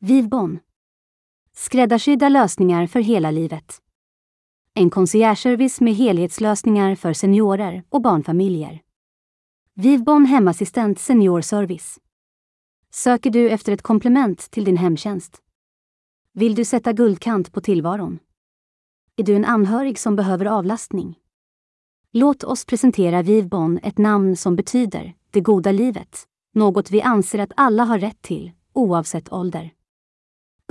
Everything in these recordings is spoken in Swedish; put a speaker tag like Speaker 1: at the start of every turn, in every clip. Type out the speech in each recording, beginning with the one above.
Speaker 1: Vivbon. Skräddarsydda lösningar för hela livet. En conciergeservice med helhetslösningar för seniorer och barnfamiljer. Vivbon Hemassistent Seniorservice. Söker du efter ett komplement till din hemtjänst? Vill du sätta guldkant på tillvaron? Är du en anhörig som behöver avlastning? Låt oss presentera Vivbon ett namn som betyder det goda livet, något vi anser att alla har rätt till, oavsett ålder.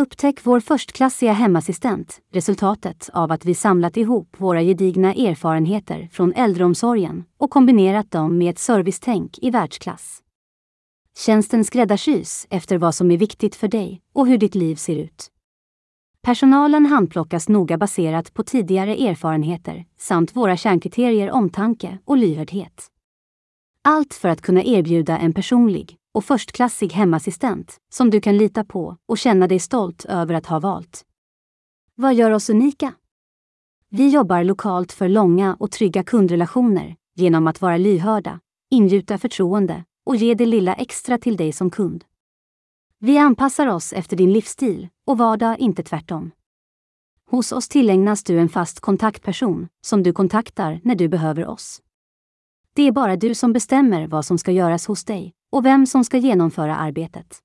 Speaker 1: Upptäck vår förstklassiga hemassistent, resultatet av att vi samlat ihop våra gedigna erfarenheter från äldreomsorgen och kombinerat dem med ett servicetänk i världsklass. Tjänsten skräddarsys efter vad som är viktigt för dig och hur ditt liv ser ut. Personalen handplockas noga baserat på tidigare erfarenheter samt våra kärnkriterier omtanke och lyhördhet. Allt för att kunna erbjuda en personlig och förstklassig hemassistent som du kan lita på och känna dig stolt över att ha valt. Vad gör oss unika? Vi jobbar lokalt för långa och trygga kundrelationer genom att vara lyhörda, ingjuta förtroende och ge det lilla extra till dig som kund. Vi anpassar oss efter din livsstil och vardag, inte tvärtom. Hos oss tillägnas du en fast kontaktperson som du kontaktar när du behöver oss. Det är bara du som bestämmer vad som ska göras hos dig och vem som ska genomföra arbetet.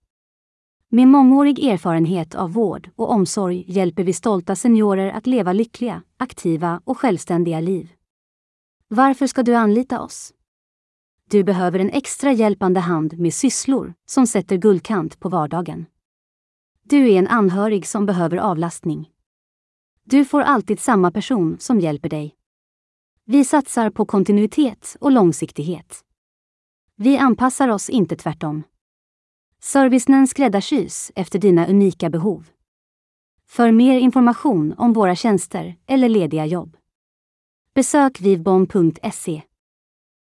Speaker 1: Med mångårig erfarenhet av vård och omsorg hjälper vi stolta seniorer att leva lyckliga, aktiva och självständiga liv. Varför ska du anlita oss? Du behöver en extra hjälpande hand med sysslor som sätter guldkant på vardagen. Du är en anhörig som behöver avlastning. Du får alltid samma person som hjälper dig. Vi satsar på kontinuitet och långsiktighet. Vi anpassar oss inte tvärtom. Servicen skräddarsys efter dina unika behov. För mer information om våra tjänster eller lediga jobb. Besök vivbom.se